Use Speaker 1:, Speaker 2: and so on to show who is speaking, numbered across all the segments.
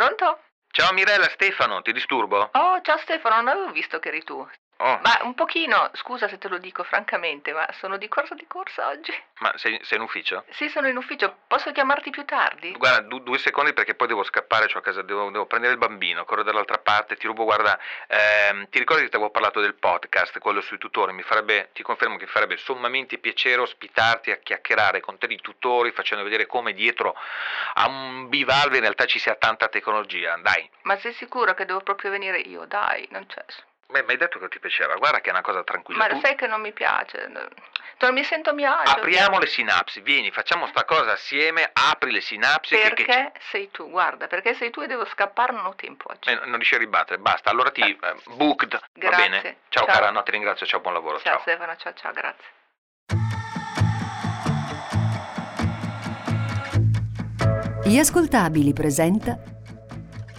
Speaker 1: Pronto?
Speaker 2: Ciao Mirella, Stefano, ti disturbo?
Speaker 1: Oh, ciao Stefano, non avevo visto che eri tu.
Speaker 2: Oh,
Speaker 1: Ma un pochino, scusa se te lo dico francamente, ma sono di corsa di corsa oggi.
Speaker 2: ma sei, sei in ufficio?
Speaker 1: Sì, sono in ufficio, posso chiamarti più tardi?
Speaker 2: Guarda, du- due secondi perché poi devo scappare, cioè a casa, devo, devo prendere il bambino, corro dall'altra parte, ti rubo, guarda, ehm, ti ricordi che ti avevo parlato del podcast, quello sui tutori? Mi farebbe, ti confermo che farebbe sommamente piacere ospitarti a chiacchierare con te di tutori, facendo vedere come dietro a un bivalve in realtà ci sia tanta tecnologia. Dai,
Speaker 1: Ma sei sicuro che devo proprio venire io? Dai, non c'è.
Speaker 2: Beh, mi hai detto che ti piaceva, guarda che è una cosa tranquilla.
Speaker 1: Ma
Speaker 2: Tu-
Speaker 1: sai che non mi piace. Non mi sento a mio agio.
Speaker 2: Apriamo le sinapsi, vieni, facciamo sta cosa assieme, apri le sinapsi. che- che
Speaker 1: Perché sei tu? Guarda, perché sei tu e devo scappare, non ho tempo oggi.
Speaker 2: Eh, non riesci a ribattere, basta. Allora ti eh, booked, va
Speaker 1: Grazie.
Speaker 2: bene? Ciao,
Speaker 1: Ciao.
Speaker 2: cara, no, ti ringrazio, ciao, buon lavoro.
Speaker 1: ciao
Speaker 2: Ciao.
Speaker 1: Stefano, ciao ciao, grazie.
Speaker 3: Gli ascoltabili presenta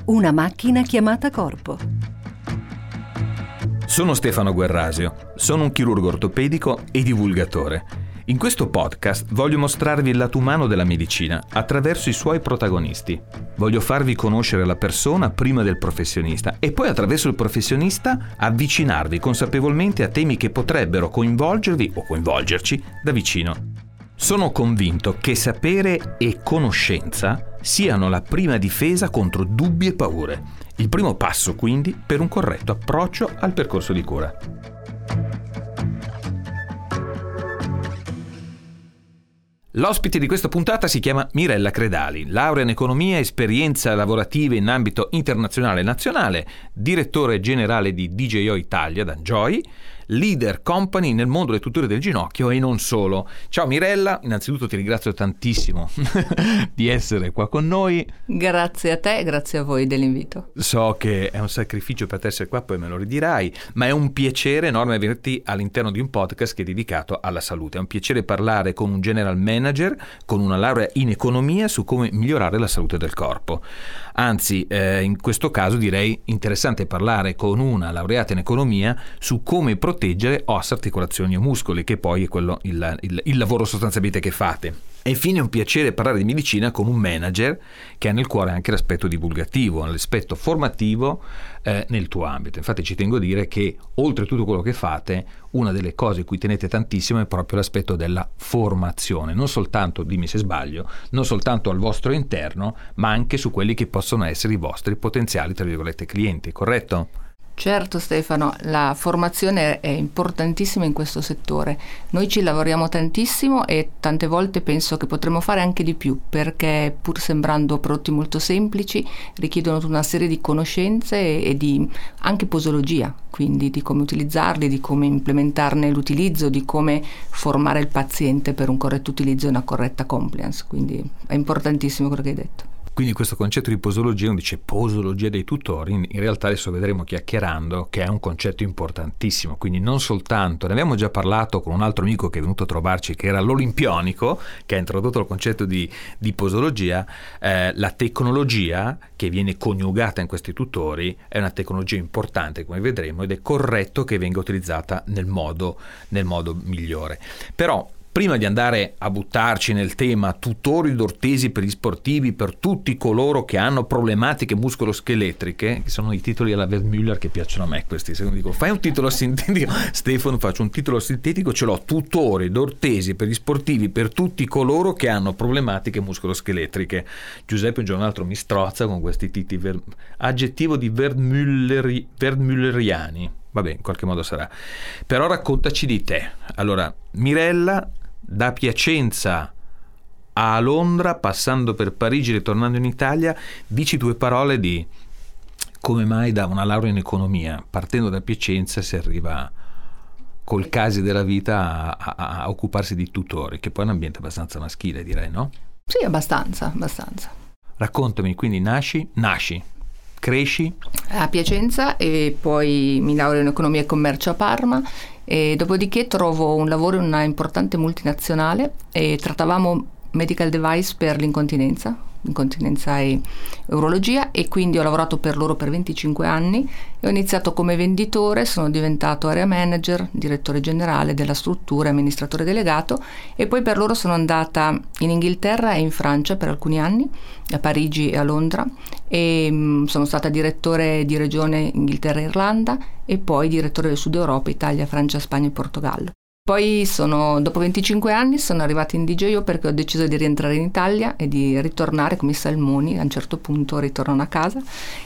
Speaker 3: Una macchina chiamata corpo.
Speaker 4: Sono Stefano Guerrasio, sono un chirurgo ortopedico e divulgatore. In questo podcast voglio mostrarvi il lato umano della medicina attraverso i suoi protagonisti. Voglio farvi conoscere la persona prima del professionista e poi attraverso il professionista avvicinarvi consapevolmente a temi che potrebbero coinvolgervi o coinvolgerci da vicino. Sono convinto che sapere e conoscenza siano la prima difesa contro dubbi e paure. Il primo passo quindi per un corretto approccio al percorso di cura. L'ospite di questa puntata si chiama Mirella Credali, laurea in economia, esperienza lavorativa in ambito internazionale e nazionale, direttore generale di DJO Italia da Joy, leader company nel mondo delle tuture del ginocchio e non solo. Ciao Mirella, innanzitutto ti ringrazio tantissimo di essere qua con noi.
Speaker 5: Grazie a te e grazie a voi dell'invito.
Speaker 4: So che è un sacrificio per te essere qua, poi me lo ridirai, ma è un piacere enorme averti all'interno di un podcast che è dedicato alla salute. È un piacere parlare con un general manager con una laurea in economia su come migliorare la salute del corpo. Anzi, eh, in questo caso direi interessante parlare con una laureata in economia su come proteggere ossa, articolazioni e muscoli, che poi è quello il, il- il lavoro sostanzialmente che fate. E infine è un piacere parlare di medicina con un manager che ha nel cuore anche l'aspetto divulgativo, l'aspetto formativo eh, nel tuo ambito. Infatti ci tengo a dire che oltre tutto quello che fate, una delle cose cui tenete tantissimo è proprio l'aspetto della formazione, non soltanto, dimmi se sbaglio, non soltanto al vostro interno, ma anche su quelli che possono essere i vostri potenziali, tra virgolette, clienti, corretto?
Speaker 5: Certo Stefano, la formazione è importantissima in questo settore. Noi ci lavoriamo tantissimo e tante volte penso che potremmo fare anche di più perché pur sembrando prodotti molto semplici richiedono una serie di conoscenze e di anche posologia, quindi di come utilizzarli, di come implementarne l'utilizzo, di come formare il paziente per un corretto utilizzo e una corretta compliance. Quindi è importantissimo quello che hai detto.
Speaker 4: Quindi questo concetto di posologia, uno dice posologia dei tutori, in realtà adesso vedremo chiacchierando che è un concetto importantissimo, quindi non soltanto, ne abbiamo già parlato con un altro amico che è venuto a trovarci che era l'olimpionico, che ha introdotto il concetto di, di posologia, eh, la tecnologia che viene coniugata in questi tutori è una tecnologia importante come vedremo ed è corretto che venga utilizzata nel modo, nel modo migliore. Però Prima di andare a buttarci nel tema tutori d'ortesi per gli sportivi, per tutti coloro che hanno problematiche muscoloscheletriche, che sono i titoli alla Vermüller che piacciono a me questi, se uno dico fai un titolo sintetico, Stefano faccio un titolo sintetico, ce l'ho, tutori d'ortesi per gli sportivi, per tutti coloro che hanno problematiche muscoloscheletriche. Giuseppe un giorno l'altro mi strozza con questi titoli, ver- aggettivo di Vermülleri- Vermülleriani. Vabbè, in qualche modo sarà. Però raccontaci di te. Allora, Mirella, da Piacenza a Londra, passando per Parigi, ritornando in Italia, dici due parole di come mai da una laurea in economia, partendo da Piacenza, si arriva col casi della vita a, a- a occuparsi di tutori, che poi è un ambiente abbastanza maschile, direi, no?
Speaker 5: Sì, abbastanza, abbastanza.
Speaker 4: Raccontami, quindi nasci, nasci, cresci,
Speaker 5: a Piacenza e poi mi laureo in economia e commercio a Parma e dopodiché trovo un lavoro in una importante multinazionale e trattavamo medical device per l'incontinenza, incontinenza e urologia e quindi ho lavorato per loro per 25 anni ho iniziato come venditore, sono diventato area manager, direttore generale della struttura, amministratore delegato e poi per loro sono andata in Inghilterra e in Francia per alcuni anni, a Parigi e a Londra e mh, mm, sono stata direttore di regione Inghilterra e Irlanda e poi direttore del Sud Europa, Italia, Francia, Spagna e Portogallo. Poi sono, dopo 25 anni sono arrivata in DJO perché ho deciso di rientrare in Italia e di ritornare come i salmoni, a un certo punto ritornano a casa.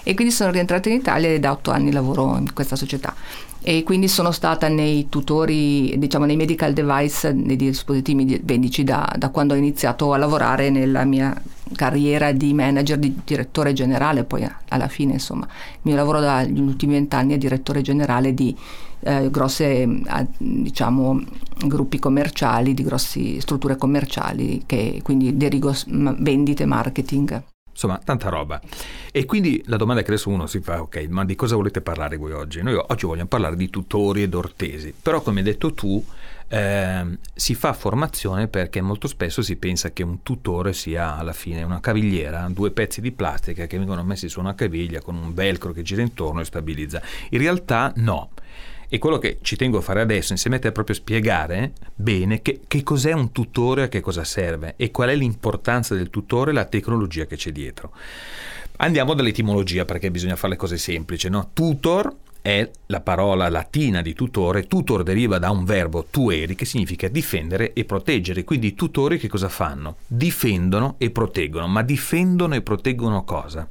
Speaker 5: E quindi sono rientrata in Italia e da 8 anni lavoro in questa società. E quindi sono stata nei tutori, diciamo nei medical device, nei dispositivi medici da, da quando ho iniziato a lavorare nella mia carriera di manager, di direttore generale, poi alla fine insomma il mio lavoro dagli ultimi vent'anni è direttore generale di eh, grosse eh, diciamo, gruppi commerciali, di grosse strutture commerciali che quindi derigo vendite, marketing.
Speaker 4: Insomma, tanta roba. E quindi la domanda che adesso uno si fa, ok, ma di cosa volete parlare voi oggi? Noi oggi vogliamo parlare di tutori ed ortesi, però come hai detto tu, eh, si fa formazione perché molto spesso si pensa che un tutore sia alla fine una cavigliera, due pezzi di plastica che vengono messi su una caviglia con un velcro che gira intorno e stabilizza. In realtà no. E quello che ci tengo a fare adesso insieme a te è proprio spiegare bene che, che cos'è un tutore, a che cosa serve e qual è l'importanza del tutore e la tecnologia che c'è dietro. Andiamo dall'etimologia perché bisogna fare le cose semplici. No? Tutor è la parola latina di tutore. Tutor deriva da un verbo tueri che significa difendere e proteggere. Quindi i tutori che cosa fanno? Difendono e proteggono. Ma difendono e proteggono cosa?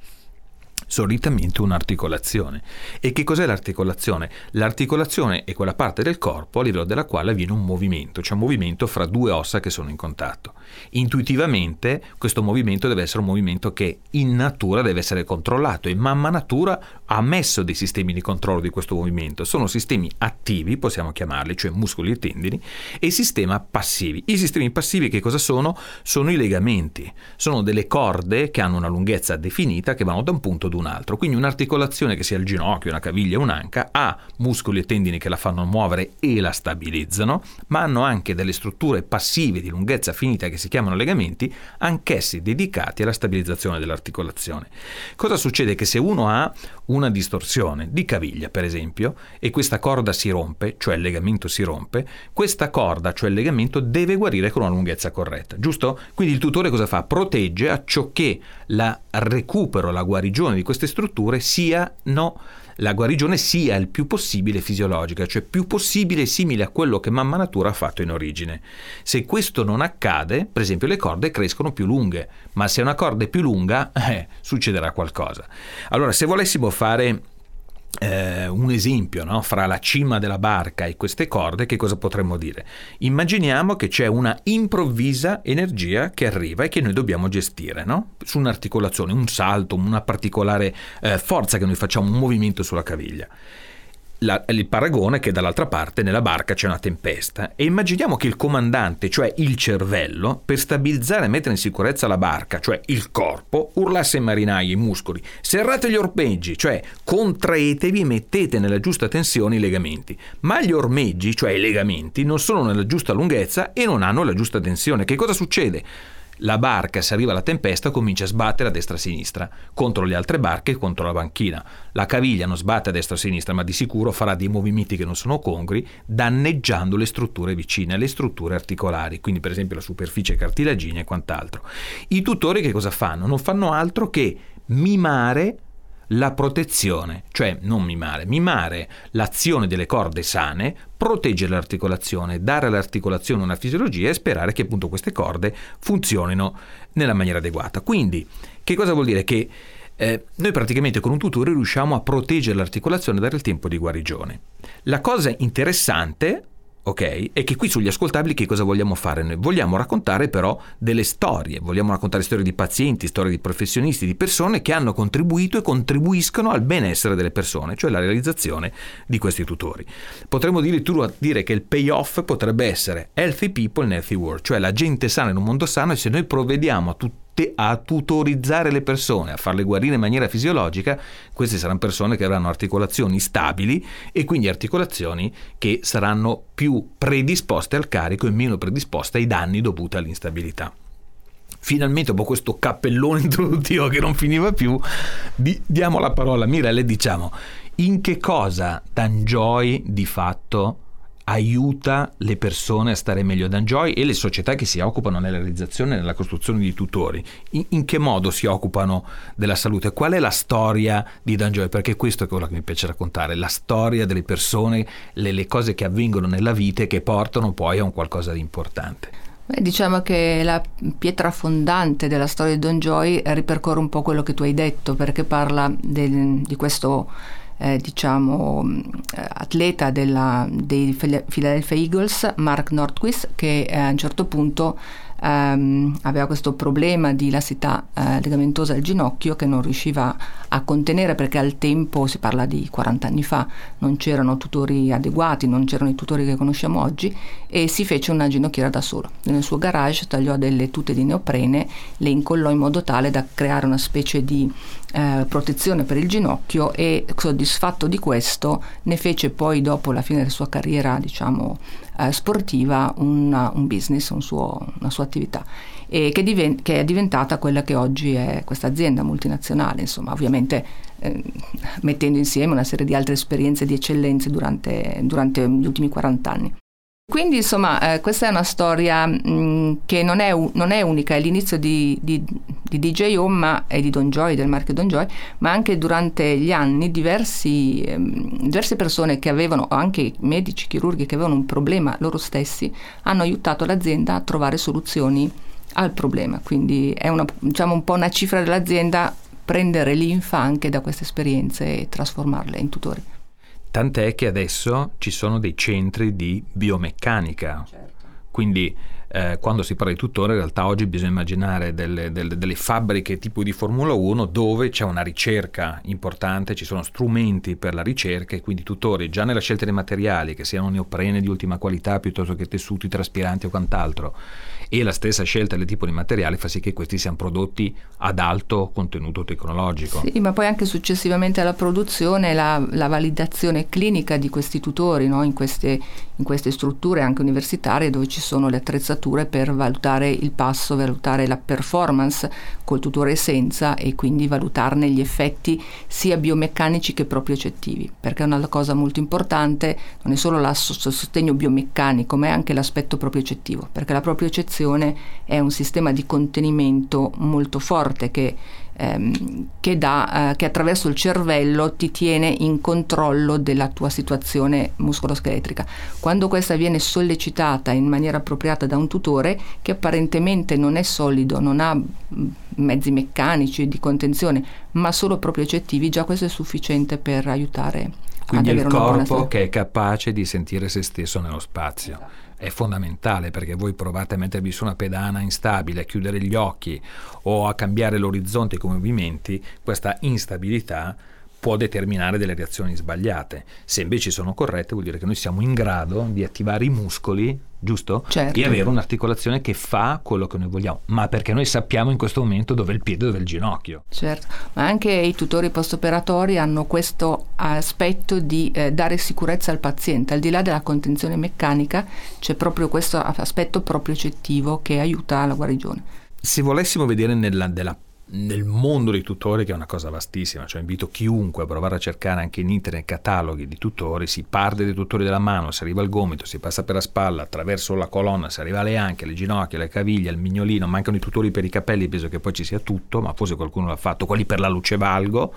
Speaker 4: Solitamente un'articolazione. E che cos'è l'articolazione? L'articolazione è quella parte del corpo a livello della quale avviene un movimento, cioè un movimento fra due ossa che sono in contatto. Intuitivamente questo movimento deve essere un movimento che in natura deve essere controllato e mamma natura ha messo dei sistemi di controllo di questo movimento. Sono sistemi attivi, possiamo chiamarli, cioè muscoli e tendini, e sistemi passivi. I sistemi passivi che cosa sono? Sono i legamenti, sono delle corde che hanno una lunghezza definita che vanno da un punto ad un altro. Quindi un'articolazione che sia il ginocchio, una caviglia, un'anca, ha muscoli e tendini che la fanno muovere e la stabilizzano, ma hanno anche delle strutture passive di lunghezza finita che si chiamano legamenti, anch'essi dedicati alla stabilizzazione dell'articolazione. Cosa succede? Che se uno ha una distorsione di caviglia, per esempio, e questa corda si rompe, cioè il legamento si rompe, questa corda, cioè il legamento, deve guarire con una lunghezza corretta, giusto? Quindi il tutore cosa fa? Protegge a ciò che la recupero, la guarigione di queste strutture siano la guarigione sia il più possibile fisiologica, cioè più possibile simile a quello che mamma natura ha fatto in origine. Se questo non accade, per esempio le corde crescono più lunghe, ma se una corda è più lunga, eh, succederà qualcosa. Allora, se volessimo fare eh, un esempio no? fra la cima della barca e queste corde, che cosa potremmo dire? Immaginiamo che c'è una improvvisa energia che arriva e che noi dobbiamo gestire no? su un'articolazione, un salto, una particolare eh, forza che noi facciamo, un movimento sulla caviglia la, il paragone è che dall'altra parte nella barca c'è una tempesta e immaginiamo che il comandante, cioè il cervello, per stabilizzare e mettere in sicurezza la barca, cioè il corpo, urlasse ai marinai, ai muscoli, serrate gli ormeggi, cioè contraetevi, mettete nella giusta tensione i legamenti. Ma gli ormeggi, cioè i legamenti, non sono nella giusta lunghezza e non hanno la giusta tensione. Che cosa succede? La barca, se arriva la tempesta, comincia a sbattere a destra e a sinistra, contro le altre barche e contro la banchina. La caviglia non sbatte a destra e a sinistra, ma di sicuro farà dei movimenti che non sono congrui, danneggiando le strutture vicine, le strutture articolari, quindi per esempio la superficie cartilaginea e quant'altro. I tutori che cosa fanno? Non fanno altro che mimare la protezione, cioè non mimare, mimare l'azione delle corde sane, proteggere l'articolazione, dare all'articolazione una fisiologia e sperare che appunto queste corde funzionino nella maniera adeguata. Quindi, che cosa vuol dire? Che eh, noi praticamente con un tutore riusciamo a proteggere l'articolazione e dare il tempo di guarigione. La cosa interessante ok? E che qui sugli ascoltabili che cosa vogliamo fare? Noi vogliamo raccontare però delle storie, vogliamo raccontare storie di pazienti, storie di professionisti, di persone che hanno contribuito e contribuiscono al benessere delle persone, cioè la realizzazione di questi tutori. Potremmo addirittura dire che il payoff potrebbe essere healthy people in healthy world, cioè la gente sana in un mondo sano e se noi provvediamo a tutti a tutorizzare le persone, a farle guarire in maniera fisiologica, queste saranno persone che avranno articolazioni stabili e quindi articolazioni che saranno più predisposte al carico e meno predisposte ai danni dovuti all'instabilità. finalmente dopo questo cappellone introduttivo che non finiva più, di, diamo la parola a Mirella e diciamo in che cosa Danjoy di fatto aiuta le persone a stare meglio. Danjoy e le società che si occupano nella realizzazione e nella costruzione di tutori, in, in, che modo si occupano della salute? Qual è la storia di Danjoy? Perché questo è quello che mi piace raccontare, la storia delle persone, le, le cose che avvengono nella vita e che portano poi a un qualcosa di importante.
Speaker 5: Beh, diciamo che la pietra fondante della storia di Don Joy ripercorre un po' quello che tu hai detto, perché parla del, di questo eh, diciamo, atleta della, dei Philadelphia Eagles, Mark Nordquist, che eh, a un certo punto ehm, aveva questo problema di lassità eh, legamentosa al ginocchio che non riusciva a contenere perché al tempo, si parla di 40 anni fa, non c'erano tutori adeguati, non c'erano i tutori che conosciamo oggi e si fece una ginocchiera da solo. Nel suo garage tagliò delle tute di neoprene, le incollò in modo tale da creare una specie di eh, protezione per il ginocchio e soddisfatto di questo ne fece poi dopo la fine della sua carriera diciamo eh, sportiva una, un business, un suo, una sua attività e che, diven- che, è diventata quella che oggi è questa azienda multinazionale, insomma ovviamente eh, mettendo insieme una serie di altre esperienze di eccellenze durante, durante gli ultimi 40 anni. Quindi insomma eh, questa è una storia mh, mm, che non è, non è, unica, è l'inizio di, di, di, DJ Home e di Don Joy, del marchio Don Joy, ma anche durante gli anni diversi, ehm, diverse persone che avevano, anche medici, chirurghi che avevano un problema loro stessi, hanno aiutato l'azienda a trovare soluzioni al problema. Quindi è una, diciamo, un po' una cifra dell'azienda prendere l'infa anche da queste esperienze e trasformarle in tutori.
Speaker 4: Tant'è che adesso ci sono dei centri di biomeccanica. Certo. Quindi eh, quando si parla di tutore, in realtà oggi bisogna immaginare delle, delle, delle, fabbriche tipo di Formula 1 dove c'è una ricerca importante, ci sono strumenti per la ricerca e quindi tutori già nella scelta dei materiali, che siano neoprene di ultima qualità piuttosto che tessuti traspiranti o quant'altro e la stessa scelta del tipo di materiale fa sì che questi siano prodotti ad alto contenuto tecnologico.
Speaker 5: Sì, ma poi anche successivamente alla produzione la, la validazione clinica di questi tutori no? in, queste, in, queste, strutture anche universitarie dove ci sono le attrezzature per valutare il passo, valutare la performance col tutore senza e quindi valutarne gli effetti sia biomeccanici che propriocettivi, perché è una cosa molto importante, non è solo il sostegno biomeccanico, ma è anche l'aspetto propriocettivo, perché la propriocezione è un sistema di contenimento molto forte che ehm, che, dà, eh, che attraverso il cervello ti tiene in controllo della tua situazione muscoloscheletrica. Quando questa viene sollecitata in maniera appropriata da un tutore che apparentemente non è solido, non ha mm, mezzi meccanici di contenzione, ma solo propriocettivi, già questo è sufficiente per aiutare
Speaker 4: Quindi il corpo che è capace di sentire se stesso nello spazio. È fondamentale perché voi provate a mettervi su una pedana instabile, a chiudere gli occhi o a cambiare l'orizzonte con i movimenti, questa instabilità può determinare delle reazioni sbagliate. Se invece sono corrette vuol dire che noi siamo in grado di attivare i muscoli, giusto?
Speaker 5: Certo.
Speaker 4: E avere un'articolazione che fa quello che noi vogliamo, ma perché noi sappiamo in questo momento dove è il piede e dove è il ginocchio.
Speaker 5: Certo, ma anche i tutori post-operatori hanno questo aspetto di eh, dare sicurezza al paziente, al di là della contenzione meccanica c'è proprio questo aspetto propriocettivo che aiuta la guarigione.
Speaker 4: Se volessimo vedere nella, della nel mondo dei tutori che è una cosa vastissima, cioè invito chiunque a provare a cercare anche in internet cataloghi di tutori, si parte dai tutori della mano, si arriva al gomito, si passa per la spalla, attraverso la colonna, si arriva alle anche, alle ginocchia, alle caviglie, al mignolino, mancano i tutori per i capelli, penso che poi ci sia tutto, ma forse qualcuno l'ha fatto, quelli per la luce valgo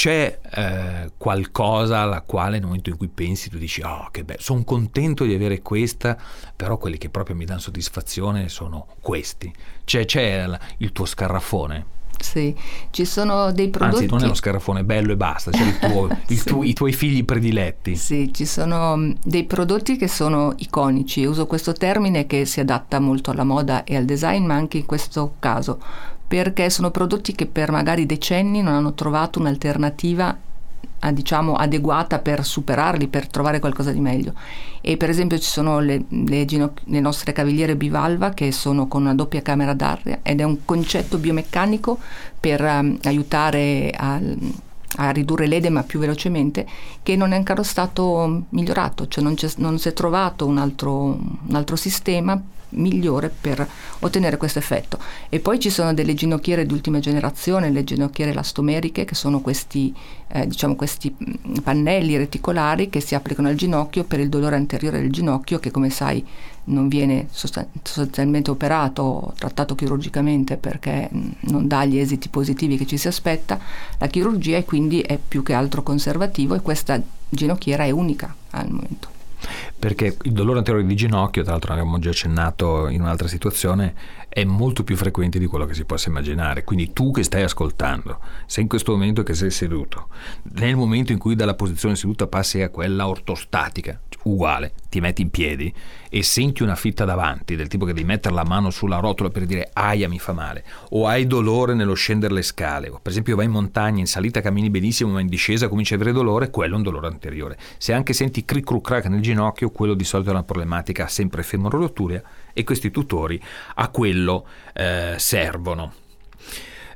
Speaker 4: c'è eh, qualcosa alla quale nel momento in cui pensi tu dici oh che bello, sono contento di avere questa, però quelli che proprio mi danno soddisfazione sono questi. C'è, c'è il tuo scarrafone.
Speaker 5: Sì, ci sono dei prodotti...
Speaker 4: Anzi, non è uno scarafone bello e basta, c'è tuo, sì. tu, i tuoi figli prediletti.
Speaker 5: Sì, ci sono mm, dei prodotti che sono iconici, uso questo termine che si adatta molto alla moda e al design, ma anche in questo caso perché sono prodotti che per magari decenni non hanno trovato un'alternativa a, diciamo adeguata per superarli, per trovare qualcosa di meglio. E per esempio ci sono le, le, ginoc- le, nostre cavigliere bivalva che sono con una doppia camera d'aria ed è un concetto biomeccanico per um, aiutare a, a, ridurre l'edema più velocemente che non è ancora stato migliorato, cioè non, non si è trovato un altro, un altro sistema migliore per ottenere questo effetto. E poi ci sono delle ginocchiere di ultima generazione, le ginocchiere elastomeriche, che sono questi, eh, diciamo questi mm, pannelli reticolari che si applicano al ginocchio per il dolore anteriore del ginocchio, che come sai non viene sostanzialmente operato o trattato chirurgicamente perché mm, non dà gli esiti positivi che ci si aspetta, la chirurgia e quindi è più che altro conservativo e questa ginocchiera è unica al momento
Speaker 4: perché il dolore anteriore di ginocchio, tra l'altro abbiamo già accennato in un'altra situazione, è molto più frequente di quello che si possa immaginare. Quindi tu che stai ascoltando, sei in questo momento che sei seduto, nel momento in cui dalla posizione seduta passi a quella ortostatica, uguale, ti metti in piedi e senti una fitta davanti, del tipo che devi mettere la mano sulla rotola per dire aia mi fa male, o hai dolore nello scendere le scale, o per esempio vai in montagna, in salita cammini benissimo, ma in discesa cominci ad avere dolore, quello è un dolore anteriore. Se anche senti cric cruc crac nel ginocchio, quello di solito è una problematica sempre femororoturia e questi tutori a quello eh, servono.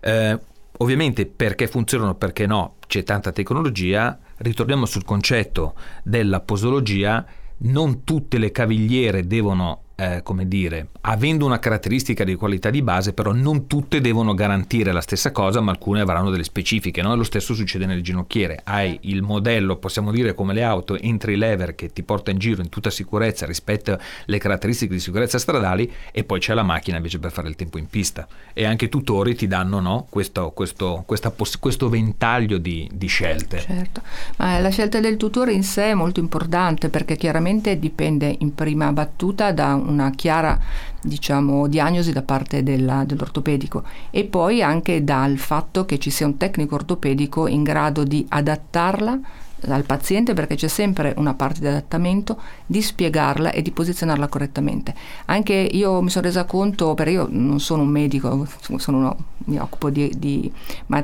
Speaker 4: Eh, ovviamente perché funzionano, perché no, c'è tanta tecnologia, ritorniamo sul concetto della posologia, non tutte le cavigliere devono eh, come dire, avendo una caratteristica di qualità di base, però non tutte devono garantire la stessa cosa, ma alcune avranno delle specifiche. No? Lo stesso succede nelle ginocchiere. Hai il modello, possiamo dire come le auto, entry lever che ti porta in giro in tutta sicurezza rispetto alle caratteristiche di sicurezza stradali, e poi c'è la macchina invece per fare il tempo in pista. E anche i tutori ti danno no? questo, questo, poss- questo, ventaglio di, di scelte.
Speaker 5: Certo, ma la scelta del tutore in sé è molto importante perché chiaramente dipende in prima battuta da una chiara diciamo, diagnosi da parte della, dell'ortopedico e poi anche dal fatto che ci sia un tecnico ortopedico in grado di adattarla al paziente perché c'è sempre una parte di adattamento, di spiegarla e di posizionarla correttamente. Anche io mi sono resa conto, perché io non sono un medico, uno, mi occupo di, di,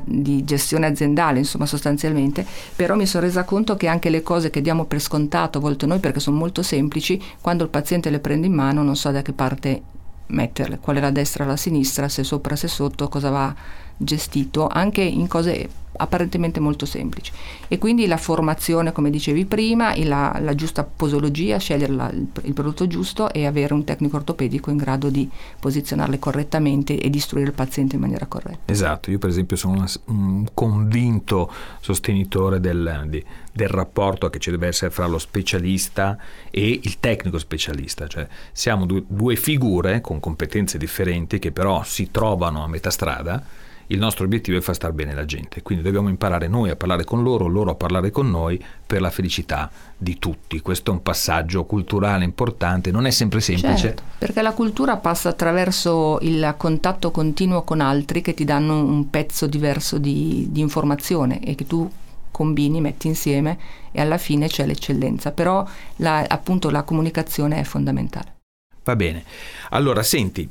Speaker 5: di, gestione aziendale, insomma sostanzialmente, però mi sono resa conto che anche le cose che diamo per scontato a volte noi perché sono molto semplici, quando il paziente le prende in mano non so da che parte metterle, qual è la destra la sinistra, se sopra, se sotto, cosa va gestito, anche in cose apparentemente molto semplici. E quindi la formazione, come dicevi prima, la, la giusta posologia, scegliere la, il, il, prodotto giusto e avere un tecnico ortopedico in grado di posizionarle correttamente e di istruire il paziente in maniera corretta.
Speaker 4: Esatto, io per esempio sono una, un convinto sostenitore del, di, del rapporto che ci deve essere fra lo specialista e il tecnico specialista, cioè siamo due, due figure con competenze differenti che però si trovano a metà strada il nostro obiettivo è far star bene la gente, quindi dobbiamo imparare noi a parlare con loro, loro a parlare con noi per la felicità di tutti. Questo è un passaggio culturale importante, non è sempre semplice.
Speaker 5: Certo, perché la cultura passa attraverso il contatto continuo con altri che ti danno un pezzo diverso di, di informazione e che tu combini, metti insieme e alla fine c'è l'eccellenza. Però la, appunto la comunicazione è fondamentale.
Speaker 4: Va bene. Allora, senti,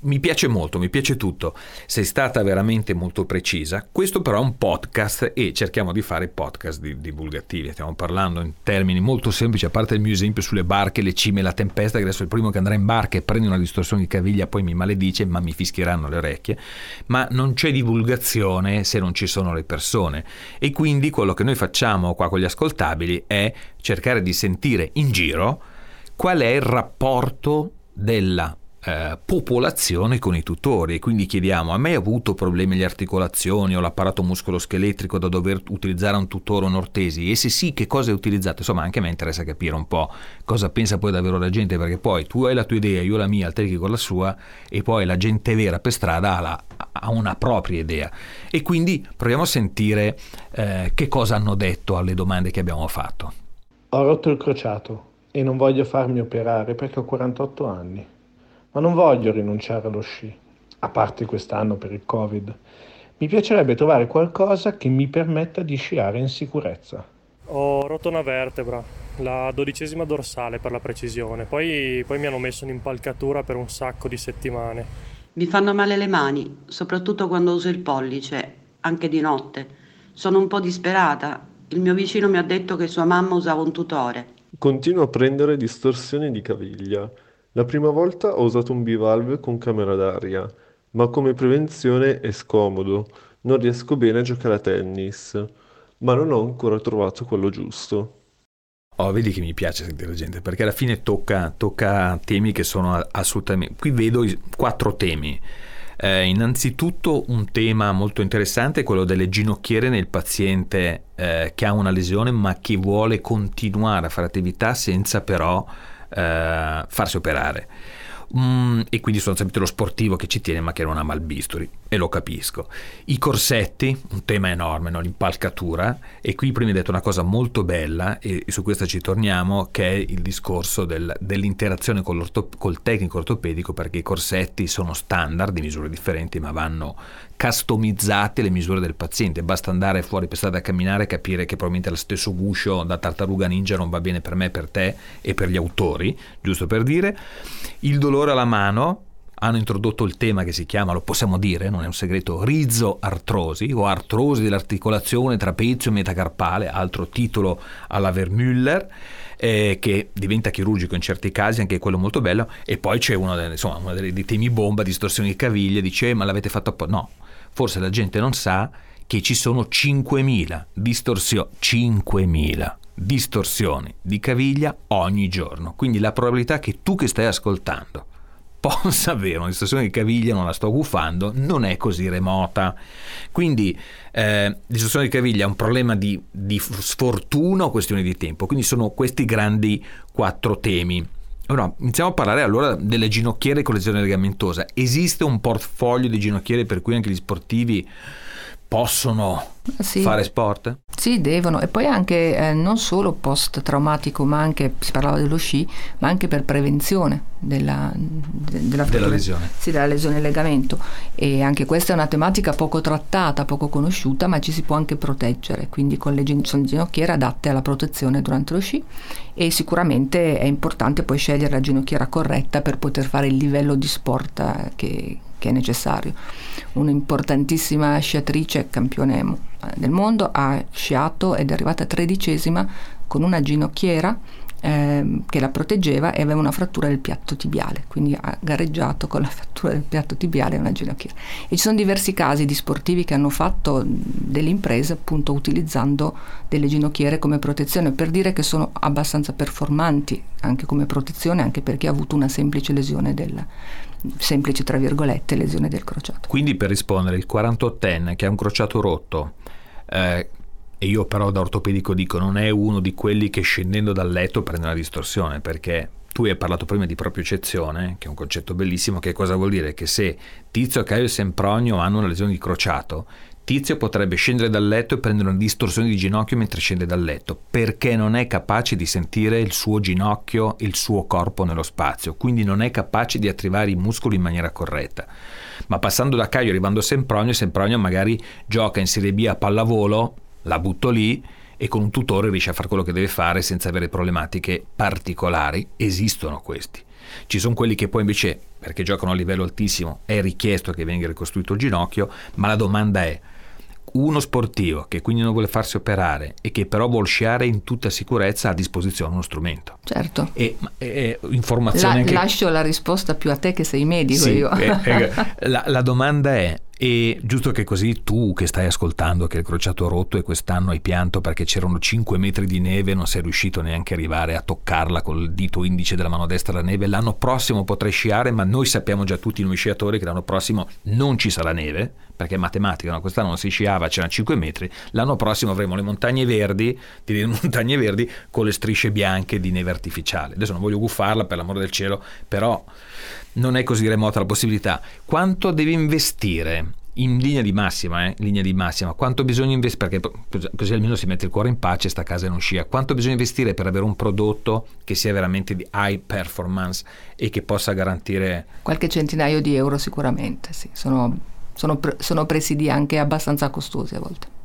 Speaker 4: mi piace molto, mi piace tutto. Sei stata veramente molto precisa. Questo però è un podcast e cerchiamo di fare podcast divulgativi. Stiamo parlando in termini molto semplici, a parte il mio esempio sulle barche, le cime la tempesta, che adesso è il primo che andrà in barca e prende una distorsione di caviglia, poi mi maledice, ma mi fischieranno le orecchie. Ma non c'è divulgazione se non ci sono le persone. E quindi quello che noi facciamo qua con gli ascoltabili è cercare di sentire in giro qual è il rapporto della eh, popolazione con i tutori. E quindi chiediamo a me ha avuto problemi alle articolazioni o l'apparato muscoloscheletrico da dover utilizzare un tutore o un e se sì che cosa hai utilizzato? Insomma anche a me interessa capire un po' cosa pensa poi davvero la gente perché poi tu hai la tua idea io la mia il tecnico la sua e poi la gente vera per strada ha, la, ha una propria idea. E quindi proviamo a sentire eh, che cosa hanno detto alle domande che abbiamo fatto.
Speaker 6: Ho rotto il crociato e non voglio farmi operare perché ho 48 anni ma non voglio rinunciare allo sci, a parte quest'anno per il Covid. Mi piacerebbe trovare qualcosa che mi permetta di sciare in sicurezza.
Speaker 7: Ho rotto una vertebra, la dodicesima dorsale per la precisione, poi, poi mi hanno messo un'impalcatura per un sacco di settimane.
Speaker 8: Mi fanno male le mani, soprattutto quando uso il pollice, anche di notte. Sono un po' disperata. Il mio vicino mi ha detto che sua mamma usava un tutore.
Speaker 9: Continuo a prendere distorsioni di caviglia. La prima volta ho usato un bivalve con camera d'aria, ma come prevenzione è scomodo, non riesco bene a giocare a tennis, ma non ho ancora trovato quello giusto.
Speaker 4: Oh, vedi che mi piace sentire la gente, perché alla fine tocca, tocca temi che sono assolutamente... Qui vedo quattro temi. Eh, innanzitutto un tema molto interessante è quello delle ginocchiere nel paziente eh, che ha una lesione ma che vuole continuare a fare attività senza però eh, farsi operare. Mm, e quindi sostanzialmente lo sportivo che ci tiene ma che non ha malbisturi e lo capisco. I corsetti, un tema enorme, no? l'impalcatura e qui prima hai detto una cosa molto bella e, su questa ci torniamo che è il discorso del, dell'interazione col tecnico ortopedico perché i corsetti sono standard di misure differenti ma vanno customizzate le misure del paziente, basta andare fuori per strada a camminare e capire che probabilmente lo stesso guscio da tartaruga ninja non va bene per me, per te e per gli autori, giusto per dire. Il dolore alla mano, hanno introdotto il tema che si chiama, lo possiamo dire, non è un segreto, rizoartrosi o artrosi dell'articolazione trapezio metacarpale, altro titolo alla Vermüller, eh, che diventa chirurgico in certi casi, anche quello molto bello, e poi c'è uno, insomma, uno dei, dei, temi bomba, distorsioni di caviglie, dice eh, ma l'avete fatto apposta? No, forse la gente non sa che ci sono 5.000 distorsioni, 5.000 distorsioni di caviglia ogni giorno. Quindi la probabilità che tu che stai ascoltando possa avere una distorsione di caviglia, non la sto guffando, non è così remota. Quindi eh, distorsione di caviglia è un problema di, di sfortuna o questione di tempo. Quindi sono questi grandi quattro temi. Ora, iniziamo a parlare allora delle ginocchiere con lesione legamentosa. Esiste un portfolio di ginocchiere per cui anche gli sportivi possono sì. fare sport?
Speaker 5: Sì, devono. E poi anche eh, non solo post-traumatico, ma anche, si parlava dello sci, ma anche per prevenzione della, de, della,
Speaker 4: della lesione.
Speaker 5: Sì, della lesione del legamento. E anche questa è una tematica poco trattata, poco conosciuta, ma ci si può anche proteggere. Quindi con le ginocchiere adatte alla protezione durante lo sci e sicuramente è importante poi scegliere la ginocchiera corretta per poter fare il livello di sport eh, che che è necessario. Un'importantissima sciatrice, campione eh, del mondo, ha sciato ed è arrivata tredicesima con una ginocchiera eh, che la proteggeva e aveva una frattura del piatto tibiale, quindi ha gareggiato con la frattura del piatto tibiale e una ginocchiera. E ci sono diversi casi di sportivi che hanno fatto delle imprese appunto utilizzando delle ginocchiere come protezione, per dire che sono abbastanza performanti anche come protezione, anche perché ha avuto una semplice lesione del, semplice tra virgolette lesione del crociato.
Speaker 4: Quindi per rispondere, il 48enne che ha un crociato rotto, eh, e io però da ortopedico dico non è uno di quelli che scendendo dal letto prende una distorsione, perché tu hai parlato prima di propiocezione, che è un concetto bellissimo, che cosa vuol dire? Che se Tizio, Caio e Sempronio hanno una lesione di crociato, Tizio potrebbe scendere dal letto e prendere una distorsione di ginocchio mentre scende dal letto, perché non è capace di sentire il suo ginocchio il suo corpo nello spazio, quindi non è capace di attivare i muscoli in maniera corretta. Ma passando da Caio arrivando a Sempronio, Sempronio magari gioca in Serie B a pallavolo, la butto lì e con un tutore riesce a fare quello che deve fare senza avere problematiche particolari. Esistono questi. Ci sono quelli che poi invece, perché giocano a livello altissimo, è richiesto che venga ricostruito il ginocchio, ma la domanda è uno sportivo che quindi non vuole farsi operare e che però vuole sciare in tutta sicurezza ha a disposizione uno strumento.
Speaker 5: Certo.
Speaker 4: E, e informazione
Speaker 5: la,
Speaker 4: anche...
Speaker 5: Lascio la risposta più a te che sei medico. Sì,
Speaker 4: eh, eh, la, la domanda è e giusto che così tu che stai ascoltando che il crociato rotto e quest'anno hai pianto perché c'erano 5 metri di neve e non sei riuscito neanche arrivare a toccarla col dito indice della mano destra la neve, l'anno prossimo potrai sciare ma noi sappiamo già tutti noi sciatori che l'anno prossimo non ci sarà neve perché è matematica, no? quest'anno non si sciava, c'erano 5 metri, l'anno prossimo avremo le montagne verdi, le montagne verdi con le strisce bianche di neve artificiale. Adesso non voglio guffarla per l'amore del cielo, però non è così remota la possibilità. Quanto devi investire? In linea di massima, eh? linea di massima, quanto bisogna investire? Perché così almeno si mette il cuore in pace, sta casa e non scia. Quanto bisogna investire per avere un prodotto che sia veramente di high performance e che possa garantire.
Speaker 5: Qualche centinaio di euro sicuramente, sì. Sono, sono, sono presidi anche abbastanza costosi a volte.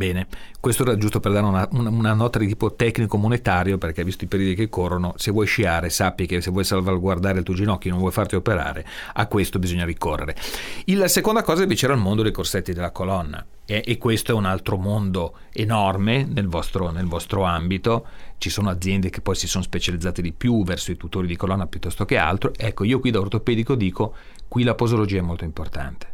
Speaker 4: Bene, questo era giusto per dare una, una, nota di tipo tecnico-monetario, perché visto i periodi che corrono, se vuoi sciare sappi che se vuoi salvaguardare il tuo ginocchio non vuoi farti operare, a questo bisogna ricorrere. La seconda cosa invece era il mondo dei corsetti della colonna, e, e questo è un altro mondo enorme nel vostro, nel vostro ambito, ci sono aziende che poi si sono specializzate di più verso i tutori di colonna piuttosto che altro, ecco io qui da ortopedico dico, qui la posologia è molto importante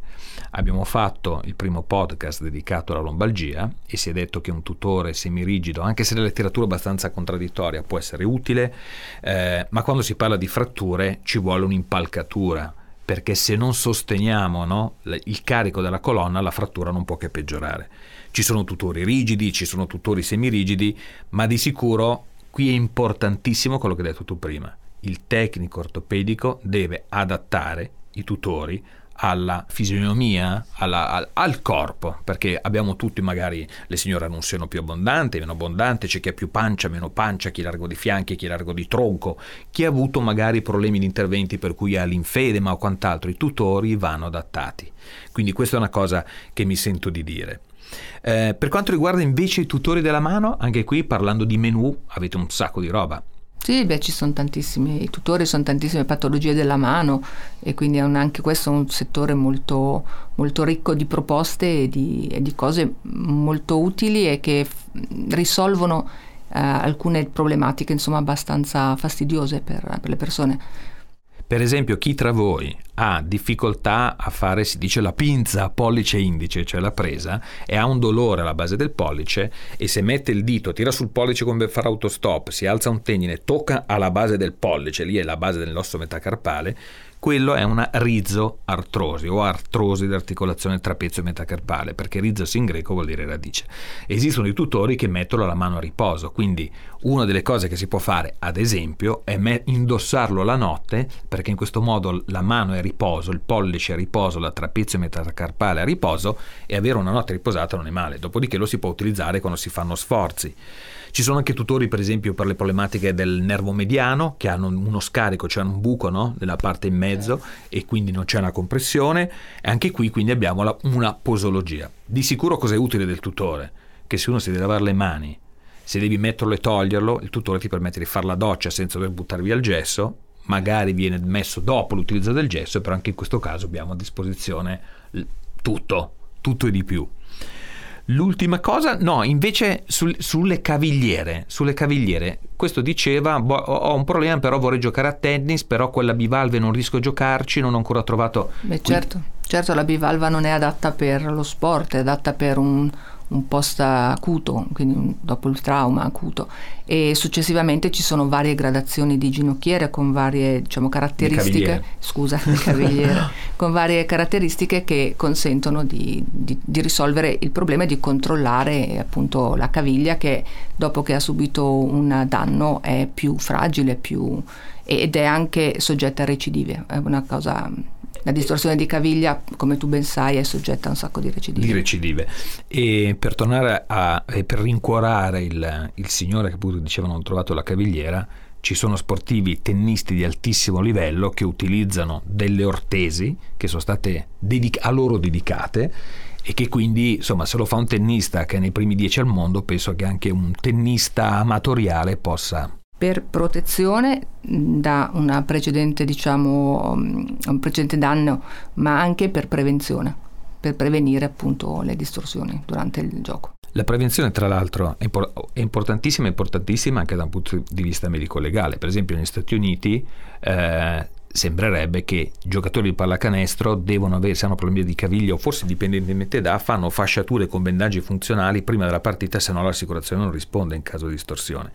Speaker 4: Abbiamo fatto il primo podcast dedicato alla lombalgia e si è detto che un tutore semirigido, anche se la letteratura è abbastanza contraddittoria, può essere utile, eh, ma quando si parla di fratture ci vuole un'impalcatura perché se non sosteniamo no, il carico della colonna la frattura non può che peggiorare. Ci sono tutori rigidi, ci sono tutori semirigidi, ma di sicuro qui è importantissimo quello che hai detto tu prima. Il tecnico ortopedico deve adattare i tutori alla fisionomia, alla, al, al, corpo, perché abbiamo tutti magari le signore un seno più abbondante, meno abbondante, c'è chi ha più pancia, meno pancia, chi largo di fianchi, chi largo di tronco, chi ha avuto magari problemi di interventi per cui ha l'infedema o quant'altro, i tutori vanno adattati. Quindi questa è una cosa che mi sento di dire. Eh, per quanto riguarda invece i tutori della mano, anche qui parlando di menu avete un sacco di roba.
Speaker 5: Sì, beh, ci sono tantissimi tutori, sono tantissime patologie della mano e quindi un, anche questo è un settore molto, molto ricco di proposte e di, e di, cose molto utili e che f- risolvono eh, alcune problematiche insomma abbastanza fastidiose per, per le persone.
Speaker 4: Per esempio, chi tra voi ha difficoltà a fare, si dice, la pinza pollice-indice, cioè la presa, e ha un dolore alla base del pollice e se mette il dito, tira sul pollice come per fare autostop, si alza un tendine, tocca alla base del pollice, lì è la base dell'osso metacarpale, quello è una rizoartrosi o artrosi dell'articolazione trapezio-metacarpale, perché rizos in greco vuol dire radice. Esistono i tutori che mettono la mano a riposo, quindi una delle cose che si può fare, ad esempio, è indossarlo la notte, perché in questo modo la mano è a riposo, il pollice è a riposo, la trapezio-metacarpale è a riposo e avere una notte riposata non è male, dopodiché lo si può utilizzare quando si fanno sforzi. Ci sono anche tutori, per esempio, per le problematiche del nervo mediano, che hanno uno scarico, cioè un buco no? nella parte in mezzo e quindi non c'è una compressione. E anche qui quindi abbiamo la, una posologia. Di sicuro cosa è utile del tutore? Che se uno si deve lavare le mani, se devi metterlo e toglierlo, il tutore ti permette di fare la doccia senza dover buttare via il gesso, magari viene messo dopo l'utilizzo del gesso, però anche in questo caso abbiamo a disposizione tutto, tutto e di più. L'ultima cosa, no, invece sul, sulle cavigliere, sulle cavigliere, questo diceva, boh, ho un problema però vorrei giocare a tennis, però quella bivalve non riesco a giocarci, non ho ancora trovato...
Speaker 5: Beh certo, certo la bivalva non è adatta per lo sport, è adatta per un, un post acuto, quindi dopo il trauma acuto. E successivamente ci sono varie gradazioni di ginocchiere con varie diciamo, caratteristiche, scusa, con varie caratteristiche che consentono di, di, di, risolvere il problema e di controllare appunto la caviglia che dopo che ha subito un danno è più fragile più, ed è anche soggetta a recidive, è una cosa la distorsione di caviglia, come tu ben sai, è soggetta a un sacco di recidive.
Speaker 4: Di recidive. E per tornare a, per rincuorare il, il signore che pure diceva non ho trovato la cavigliera, ci sono sportivi tennisti di altissimo livello che utilizzano delle ortesi che sono state dedic- a loro dedicate e che quindi insomma se lo fa un tennista che è nei primi dieci al mondo penso che anche un tennista amatoriale possa
Speaker 5: per protezione da una precedente, diciamo, un precedente danno, ma anche per prevenzione, per prevenire appunto le distorsioni durante il gioco.
Speaker 4: La prevenzione, tra l'altro, è importantissima, importantissima anche da un punto di vista medico-legale. Per esempio, negli Stati Uniti eh, sembrerebbe che i giocatori di pallacanestro devono avere, se hanno problemi di caviglia o forse dipendentemente da, fanno fasciature con bendaggi funzionali prima della partita, se no l'assicurazione non risponde in caso di distorsione.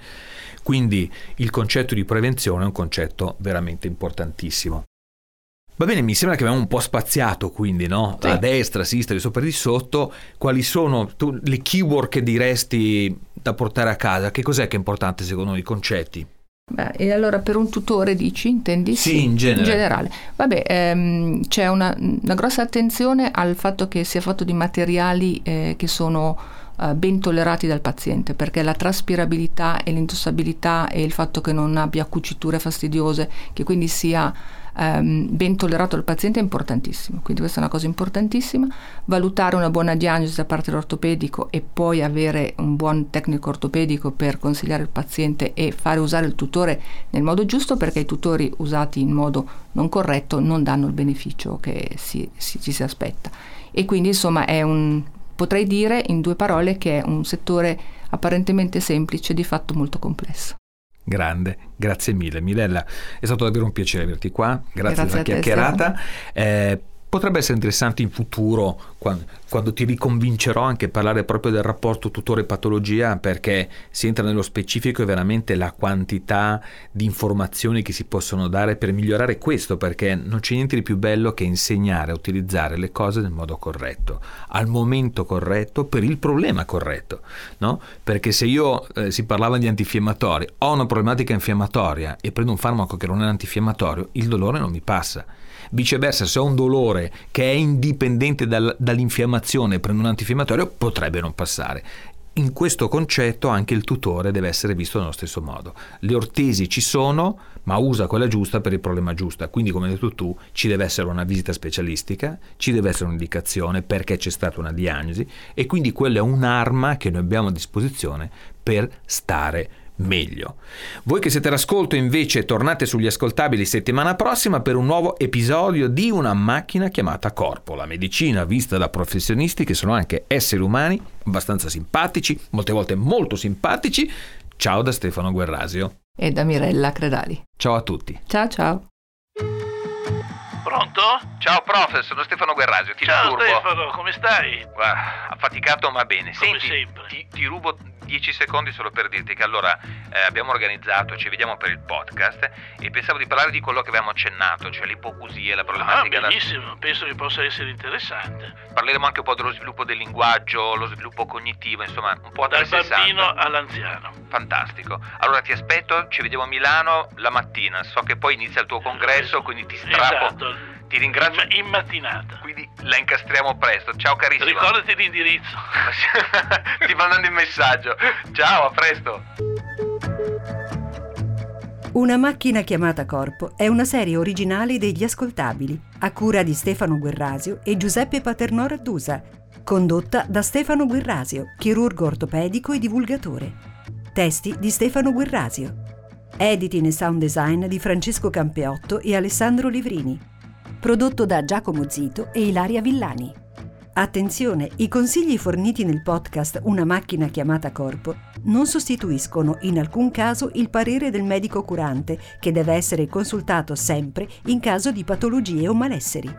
Speaker 4: Quindi il concetto di prevenzione è un concetto veramente importantissimo. Va bene, mi sembra che abbiamo un po' spaziato quindi, no? Sì. A destra, a sinistra, di sopra e di sotto. Quali sono tu, le keyword che diresti da portare a casa? Che cos'è che è importante secondo i concetti?
Speaker 5: Beh, e allora per un tutore dici, intendi?
Speaker 4: Sì, sì in, generale. in generale.
Speaker 5: Vabbè, ehm, c'è una, una, grossa attenzione al fatto che sia fatto di materiali eh, che sono eh, ben tollerati dal paziente perché la traspirabilità e l'intossabilità e il fatto che non abbia cuciture fastidiose, che quindi sia ehm, ben tollerato dal paziente è importantissimo. Quindi questa è una cosa importantissima. Valutare una buona diagnosi da parte dell'ortopedico e poi avere un buon tecnico ortopedico per consigliare il paziente e fare usare il tutore nel modo giusto perché i tutori usati in modo non corretto non danno il beneficio che si, si, ci si aspetta. E quindi insomma è un Potrei dire in due parole che è un settore apparentemente semplice, di fatto molto complesso.
Speaker 4: Grande, grazie mille. Mirella, è stato davvero un piacere averti qua, grazie, grazie della chiacchierata. Eh, potrebbe essere interessante in futuro, quando, quando, ti riconvincerò anche parlare proprio del rapporto tutore-patologia, perché si entra nello specifico e veramente la quantità di informazioni che si possono dare per migliorare questo, perché non c'è niente di più bello che insegnare a utilizzare le cose nel modo corretto, al momento corretto, per il problema corretto, no? Perché se io, eh, si parlava di antinfiammatori, ho una problematica infiammatoria e prendo un farmaco che non è antinfiammatorio, il dolore non mi passa. Viceversa, se ho un dolore che è indipendente dal, dall'infiammazione e prendo un antinfiammatorio, potrebbe non passare. In questo concetto anche il tutore deve essere visto nello stesso modo. Le ortesi ci sono, ma usa quella giusta per il problema giusto. Quindi, come hai detto tu, ci deve essere una visita specialistica, ci deve essere un'indicazione perché c'è stata una diagnosi e quindi quella è un'arma che noi abbiamo a disposizione per stare meglio. Voi che siete all'ascolto invece tornate sugli ascoltabili settimana prossima per un nuovo episodio di una macchina chiamata corpo, la medicina vista da professionisti che sono anche esseri umani abbastanza simpatici, molte volte molto simpatici. Ciao da Stefano Guerrasio
Speaker 5: e da Mirella Credali.
Speaker 4: Ciao a tutti.
Speaker 5: Ciao ciao.
Speaker 2: Pronto? Ciao prof, sono Stefano Guerrasio, ti
Speaker 10: Ciao
Speaker 2: disturbo.
Speaker 10: Stefano, come stai?
Speaker 2: Guarda, affaticato ma bene.
Speaker 10: Come
Speaker 2: Senti,
Speaker 10: sempre.
Speaker 2: Ti, ti rubo 10 secondi solo per dirti che allora eh, abbiamo organizzato, ci vediamo per il podcast e pensavo di parlare di quello che avevamo accennato, cioè l'ipocusia, la
Speaker 10: Ah,
Speaker 2: problematica da...
Speaker 10: benissimo, penso che possa essere interessante.
Speaker 2: Parleremo anche un po' dello sviluppo del linguaggio, lo sviluppo cognitivo, insomma, un po'
Speaker 10: Dal
Speaker 2: 360.
Speaker 10: bambino all'anziano.
Speaker 2: Fantastico. Allora ti aspetto, ci vediamo a Milano la mattina. So che poi inizia il tuo congresso, quindi ti strappo.
Speaker 10: Esatto.
Speaker 2: Ti ringrazio.
Speaker 10: In mattinata.
Speaker 2: Quindi la incastriamo presto. Ciao carissimo.
Speaker 10: Ricordati l'indirizzo.
Speaker 2: ti mandando il messaggio. Ciao, a presto.
Speaker 3: Una macchina chiamata Corpo è una serie originale degli ascoltabili, a cura di Stefano Guerrasio e Giuseppe Paternò Raddusa, condotta da Stefano Guerrasio, chirurgo ortopedico e divulgatore. Testi di Stefano Guerrasio. Editing e sound design di Francesco Campeotto e Alessandro Livrini. Prodotto da Giacomo Zito e Ilaria Villani. Attenzione, i consigli forniti nel podcast Una macchina chiamata corpo non sostituiscono in alcun caso il parere del medico curante, che deve essere consultato sempre in caso di patologie o malesseri.